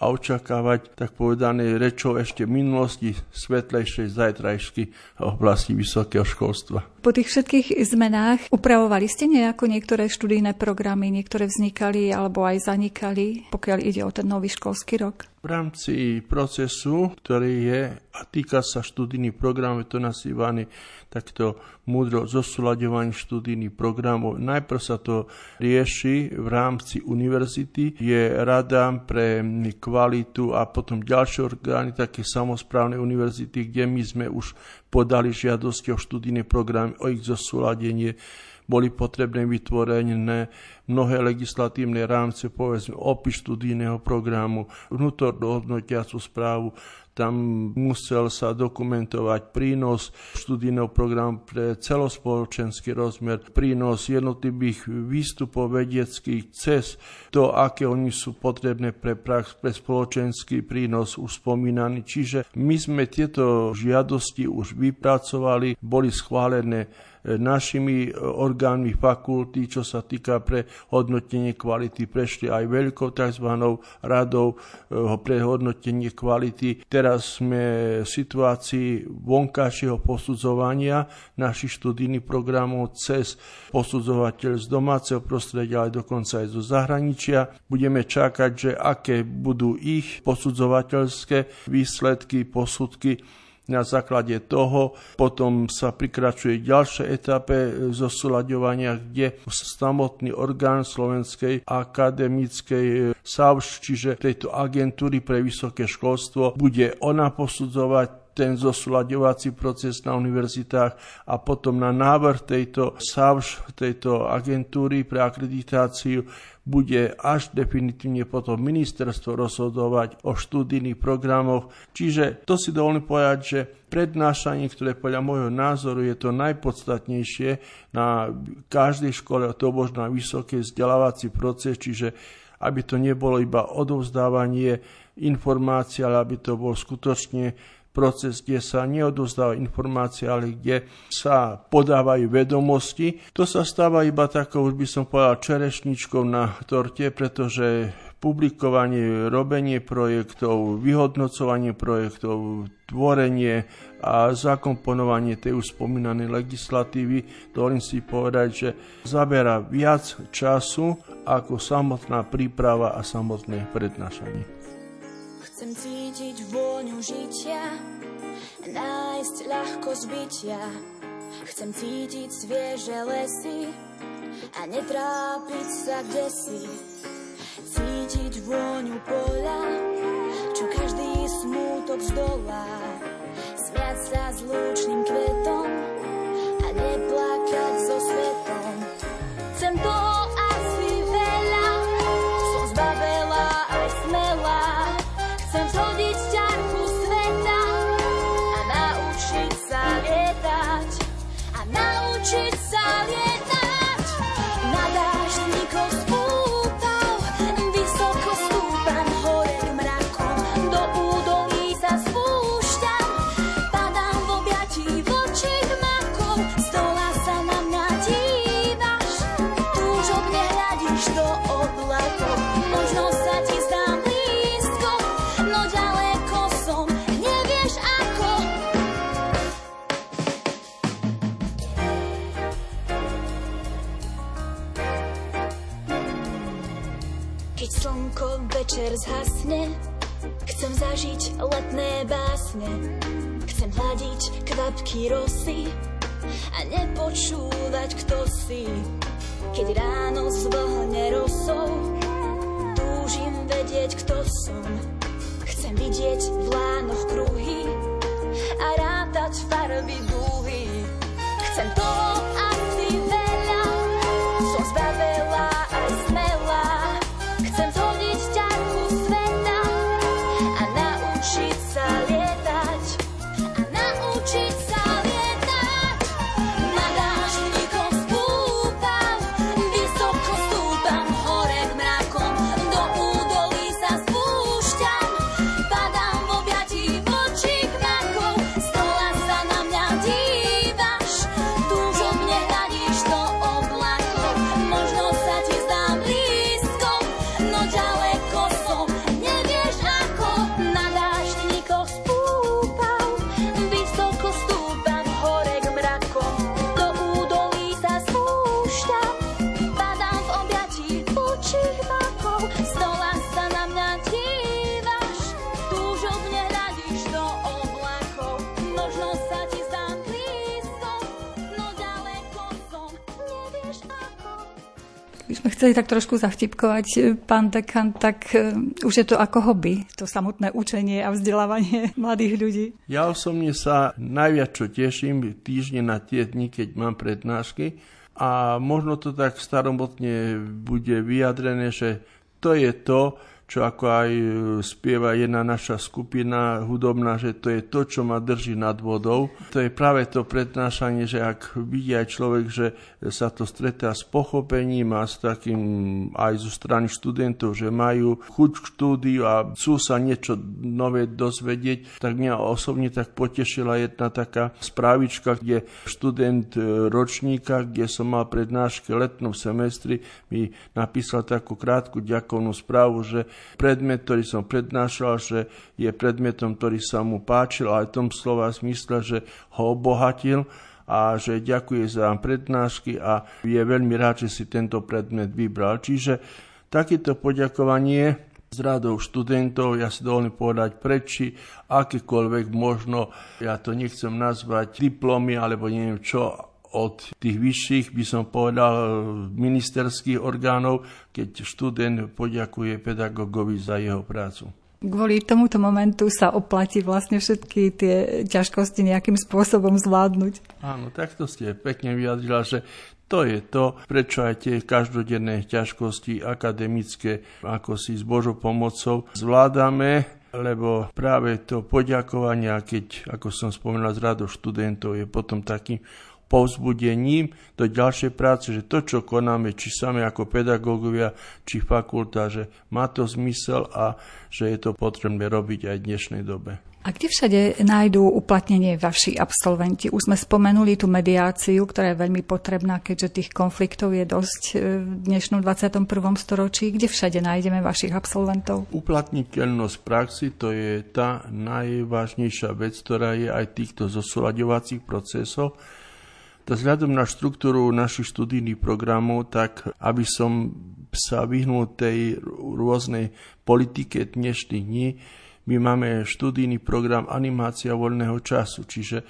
a očakávať, tak povedané, rečou ešte minulosti svetlejšej zajtrajšky v oblasti vysokého školstva. Po tých všetkých zmenách upravovali ste nejako niektoré študijné programy, niektoré vznikali alebo aj zanikali, pokiaľ ide o ten nový školský rok? V rámci procesu, ktorý je a týka sa študijných programov, to nazývaný takto múdro zosúľadovanie študijných programov. Najprv sa to rieši v rámci univerzity, je rada pre kvalitu a potom ďalšie orgány, také samozprávne univerzity, kde my sme už podali žiadosti o študijné programy, o ich zosúladenie boli potrebné vytvorené mnohé legislatívne rámce, povedzme opis študijného programu, vnútornú hodnotiacu správu, tam musel sa dokumentovať prínos študijného programu pre celospoločenský rozmer, prínos jednotlivých výstupov vedeckých cez to, aké oni sú potrebné pre prax, pre spoločenský prínos už spomínaný. Čiže my sme tieto žiadosti už vypracovali, boli schválené našimi orgánmi fakulty, čo sa týka pre hodnotenie kvality, prešli aj veľkou tzv. radou eh, pre hodnotenie kvality. Teraz sme v situácii vonkajšieho posudzovania našich študijných programov cez posudzovateľ z domáceho prostredia, ale dokonca aj zo zahraničia. Budeme čakať, že aké budú ich posudzovateľské výsledky, posudky na základe toho potom sa prikračuje ďalšie etape zosúľaďovania, kde samotný orgán Slovenskej akademickej SAVŠ, čiže tejto agentúry pre vysoké školstvo, bude ona posudzovať ten zosúľaďovací proces na univerzitách a potom na návrh tejto SAVŠ, tejto agentúry pre akreditáciu bude až definitívne potom ministerstvo rozhodovať o študijných programoch. Čiže to si dovolím povedať, že prednášanie, ktoré podľa môjho názoru je to najpodstatnejšie na každej škole, to možno na vysoký vzdelávací proces, čiže aby to nebolo iba odovzdávanie informácií, ale aby to bol skutočne proces, kde sa neodozdáva informácie, ale kde sa podávajú vedomosti. To sa stáva iba takou, by som povedal, čerešničkou na torte, pretože publikovanie, robenie projektov, vyhodnocovanie projektov, tvorenie a zakomponovanie tej už spomínanej legislatívy, dovolím si povedať, že zabera viac času ako samotná príprava a samotné prednášanie. Chcem cítiť vôňu žitia, nájsť ľahko zbytia. Chcem cítiť svieže lesy a netrápiť sa kde si. Cítiť vôňu poľa, čo každý smútok zdolá, smiať sa s lúčným kvetom a neplakať so svetom. Chcem to kvapky rosy a nepočúvať, kto si. Keď ráno zvlhne rosou, túžim vedieť, kto som. Chcem vidieť v lánoch chceli tak trošku zavtipkovať, e, pán dekan, tak e, už je to ako hobby, to samotné učenie a vzdelávanie mladých ľudí. Ja osobne sa najviac čo teším týždne na tie dni, keď mám prednášky. A možno to tak staromotne bude vyjadrené, že to je to, čo ako aj e, spieva jedna naša skupina hudobná, že to je to, čo ma drží nad vodou. To je práve to prednášanie, že ak vidí aj človek, že sa to stretá s pochopením a s takým aj zo strany študentov, že majú chuť k štúdiu a chcú sa niečo nové dozvedieť, tak mňa osobne tak potešila jedna taká správička, kde študent e, ročníka, kde som mal prednášky letnom semestri, mi napísal takú krátku ďakovnú správu, že predmet, ktorý som prednášal, že je predmetom, ktorý sa mu páčil, ale v tom slova smysle, že ho obohatil a že ďakuje za prednášky a je veľmi rád, že si tento predmet vybral. Čiže takéto poďakovanie z radou študentov, ja si dovolím povedať preči, akékoľvek možno, ja to nechcem nazvať diplomy alebo neviem čo, od tých vyšších, by som povedal, ministerských orgánov, keď študent poďakuje pedagogovi za jeho prácu. Kvôli tomuto momentu sa oplatí vlastne všetky tie ťažkosti nejakým spôsobom zvládnuť. Áno, takto ste pekne vyjadrila, že to je to, prečo aj tie každodenné ťažkosti akademické, ako si s Božou pomocou zvládame, lebo práve to poďakovanie, keď, ako som spomenul, z rado študentov je potom takým povzbudením do ďalšej práce, že to, čo konáme, či same ako pedagógovia, či fakulta, že má to zmysel a že je to potrebné robiť aj v dnešnej dobe. A kde všade nájdú uplatnenie vaši absolventi? Už sme spomenuli tú mediáciu, ktorá je veľmi potrebná, keďže tých konfliktov je dosť e, v dnešnom 21. storočí. Kde všade nájdeme vašich absolventov? Uplatniteľnosť praxi to je tá najvážnejšia vec, ktorá je aj týchto zosúľadovacích procesov, Vzhľadom na štruktúru našich študijných programov, tak aby som sa vyhnul tej rôznej politike dnešných dní, my máme študijný program animácia voľného času, čiže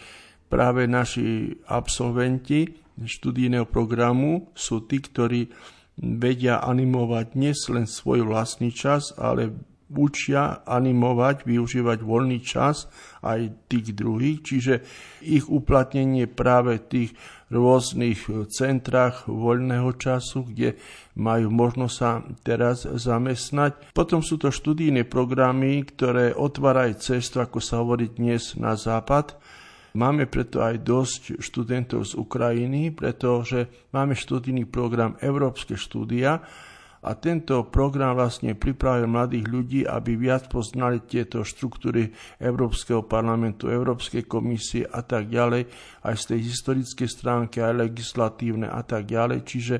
práve naši absolventi študijného programu sú tí, ktorí vedia animovať dnes len svoj vlastný čas, ale učia animovať, využívať voľný čas aj tých druhých, čiže ich uplatnenie práve v tých rôznych centrách voľného času, kde majú možnosť sa teraz zamestnať. Potom sú to študijné programy, ktoré otvárajú cestu, ako sa hovorí dnes, na západ. Máme preto aj dosť študentov z Ukrajiny, pretože máme študijný program Európske štúdia, a tento program vlastne pripravuje mladých ľudí, aby viac poznali tieto štruktúry Európskeho parlamentu, Európskej komisie a tak ďalej, aj z tej historickej stránky, aj legislatívne a tak ďalej. Čiže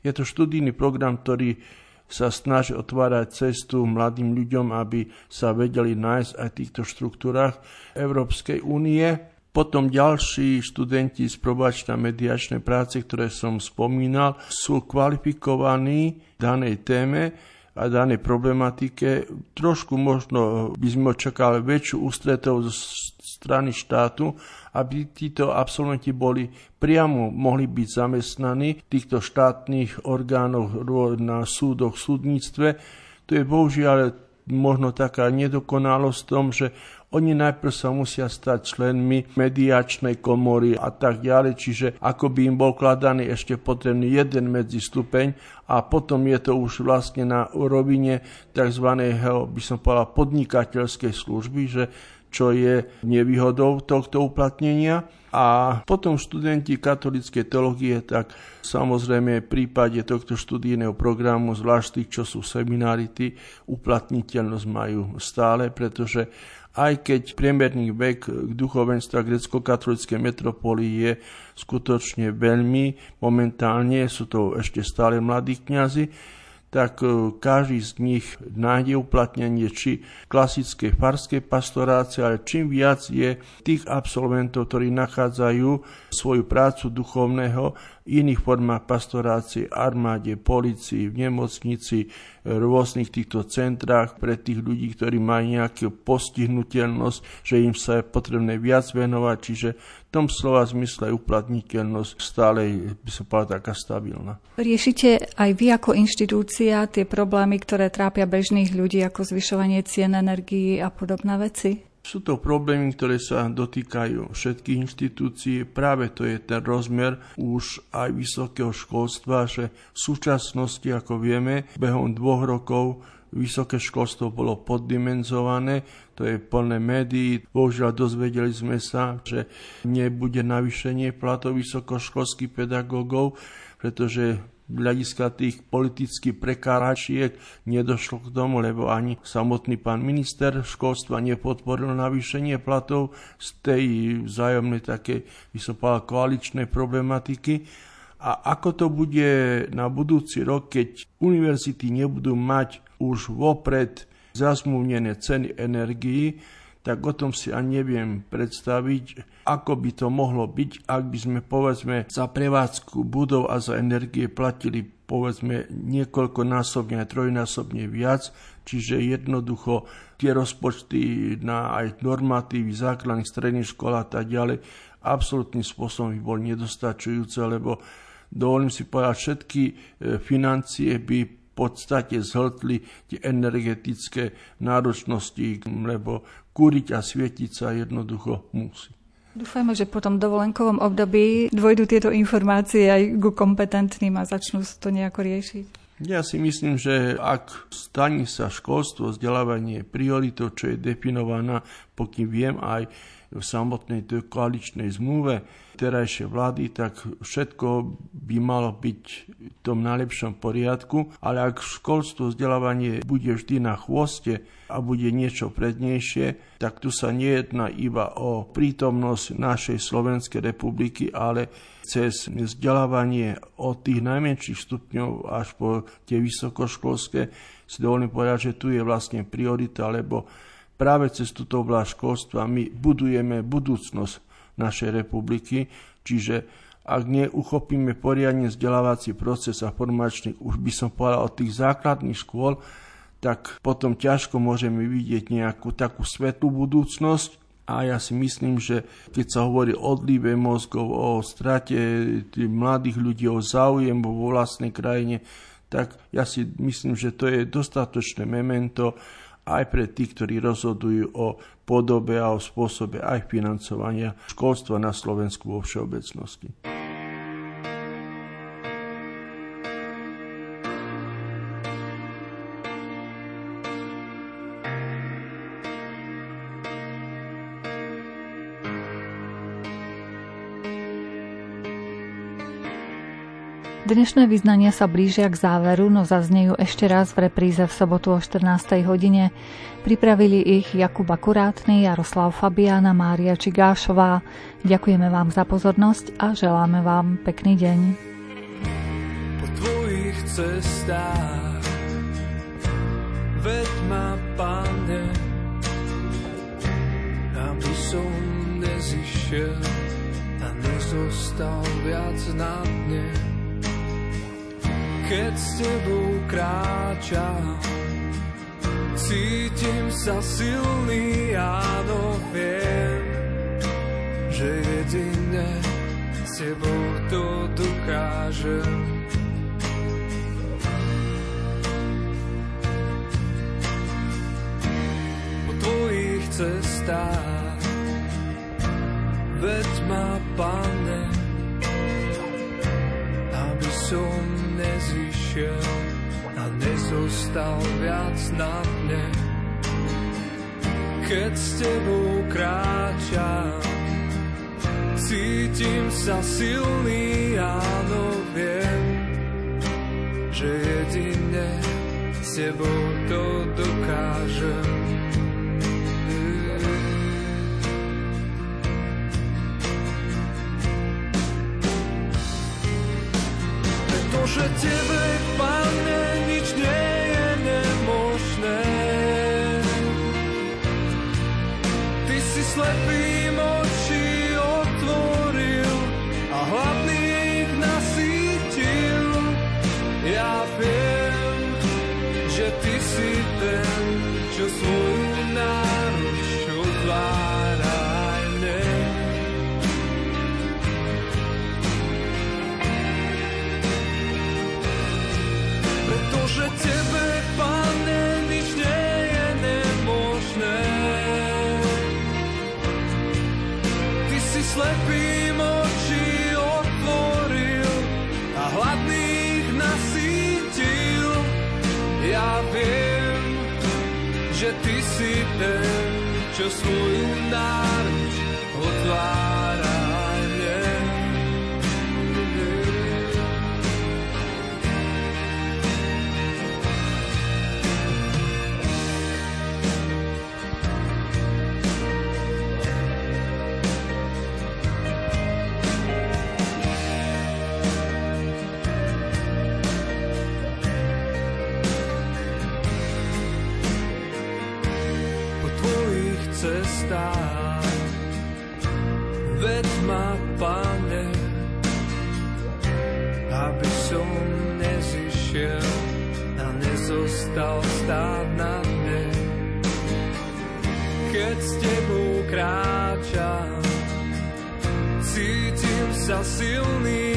je to študijný program, ktorý sa snaží otvárať cestu mladým ľuďom, aby sa vedeli nájsť aj v týchto štruktúrach Európskej únie. Potom ďalší študenti z probačnej mediačnej práce, ktoré som spomínal, sú kvalifikovaní danej téme a danej problematike. Trošku možno by sme očakali väčšiu ústretov zo strany štátu, aby títo absolventi boli priamo mohli byť zamestnaní v týchto štátnych orgánoch na súdoch, súdnictve. To je bohužiaľ možno taká nedokonalosť v tom, že oni najprv sa musia stať členmi mediačnej komory a tak ďalej, čiže ako by im bol kladaný ešte potrebný jeden medzistupeň a potom je to už vlastne na rovine tzv. by som povedal podnikateľskej služby, že čo je nevýhodou tohto uplatnenia. A potom študenti katolíckej teológie, tak samozrejme v prípade tohto študijného programu, zvlášť tých, čo sú seminarity, uplatniteľnosť majú stále, pretože aj keď priemerný vek duchovenstva grecko-katolíckej metropoly je skutočne veľmi, momentálne sú to ešte stále mladí kňazi, tak e, každý z nich nájde uplatnenie či klasickej farskej pastorácie, ale čím viac je tých absolventov, ktorí nachádzajú svoju prácu duchovného iných formách pastorácie, armáde, policii, v nemocnici, rôznych týchto centrách pre tých ľudí, ktorí majú nejakú postihnutelnosť, že im sa je potrebné viac venovať, čiže v tom slova zmysle uplatniteľnosť stále by sa povedala taká stabilná. Riešite aj vy ako inštitúcia tie problémy, ktoré trápia bežných ľudí, ako zvyšovanie cien energií a podobné veci? Sú to problémy, ktoré sa dotýkajú všetkých inštitúcií. Práve to je ten rozmer už aj vysokého školstva, že v súčasnosti, ako vieme, behom dvoch rokov vysoké školstvo bolo poddimenzované, to je plné médií. Bohužiaľ dozvedeli sme sa, že nebude navýšenie platov vysokoškolských pedagógov, pretože hľadiska tých politických prekáračiek nedošlo k tomu, lebo ani samotný pán minister školstva nepodporil navýšenie platov z tej vzájomnej také, by koaličnej problematiky. A ako to bude na budúci rok, keď univerzity nebudú mať už vopred zazmluvnené ceny energií, tak o tom si ani neviem predstaviť, ako by to mohlo byť, ak by sme povedzme za prevádzku budov a za energie platili povedzme niekoľkonásobne aj trojnásobne viac, čiže jednoducho tie rozpočty na aj normatívy základných stredných škôl a tak ďalej absolútnym spôsobom by boli nedostačujúce, lebo dovolím si povedať, všetky e, financie by podstate zhltli tie energetické náročnosti, lebo kúriť a svietiť sa jednoducho musí. Dúfajme, že po tom dovolenkovom období dvojdu tieto informácie aj ku kompetentným a začnú to nejako riešiť. Ja si myslím, že ak stane sa školstvo, vzdelávanie prioritou, čo je definovaná, pokým viem, aj v samotnej tej koaličnej zmluve terajšej vlády, tak všetko by malo byť v tom najlepšom poriadku, ale ak školstvo, vzdelávanie bude vždy na chvoste a bude niečo prednejšie, tak tu sa nejedná iba o prítomnosť našej Slovenskej republiky, ale cez vzdelávanie od tých najmenších stupňov až po tie vysokoškolské si dovolím povedať, že tu je vlastne priorita, lebo práve cez túto oblasť školstva my budujeme budúcnosť našej republiky, čiže ak neuchopíme poriadne vzdelávací proces a formačný, už by som povedal od tých základných škôl, tak potom ťažko môžeme vidieť nejakú takú svetlú budúcnosť. A ja si myslím, že keď sa hovorí o odlive mozgov, o strate mladých ľudí, o záujem vo vlastnej krajine, tak ja si myslím, že to je dostatočné memento aj pre tých, ktorí rozhodujú o podobe a o spôsobe aj financovania školstva na Slovensku vo všeobecnosti. Dnešné vyznania sa blížia k záveru, no zaznejú ešte raz v repríze v sobotu o 14. hodine. Pripravili ich Jakub Akurátny, Jaroslav Fabiana, Mária Čigášová. Ďakujeme vám za pozornosť a želáme vám pekný deň. Po tvojich cestách ved ma, Pane, aby som nezišiel a nezostal viac na dne keď s tebou kráčam. Cítim sa silný, áno, viem, že jedine s tebou to dokážem. Po tvojich cestách veď ma, Pane, aby som nezišiel a nezostal viac na dne. Keď s tebou kráčam, cítim sa silný, áno, viem, že jedine s tebou to dokážem. Že tebe, čo svoju s tebou kráčam, cítim sa silný,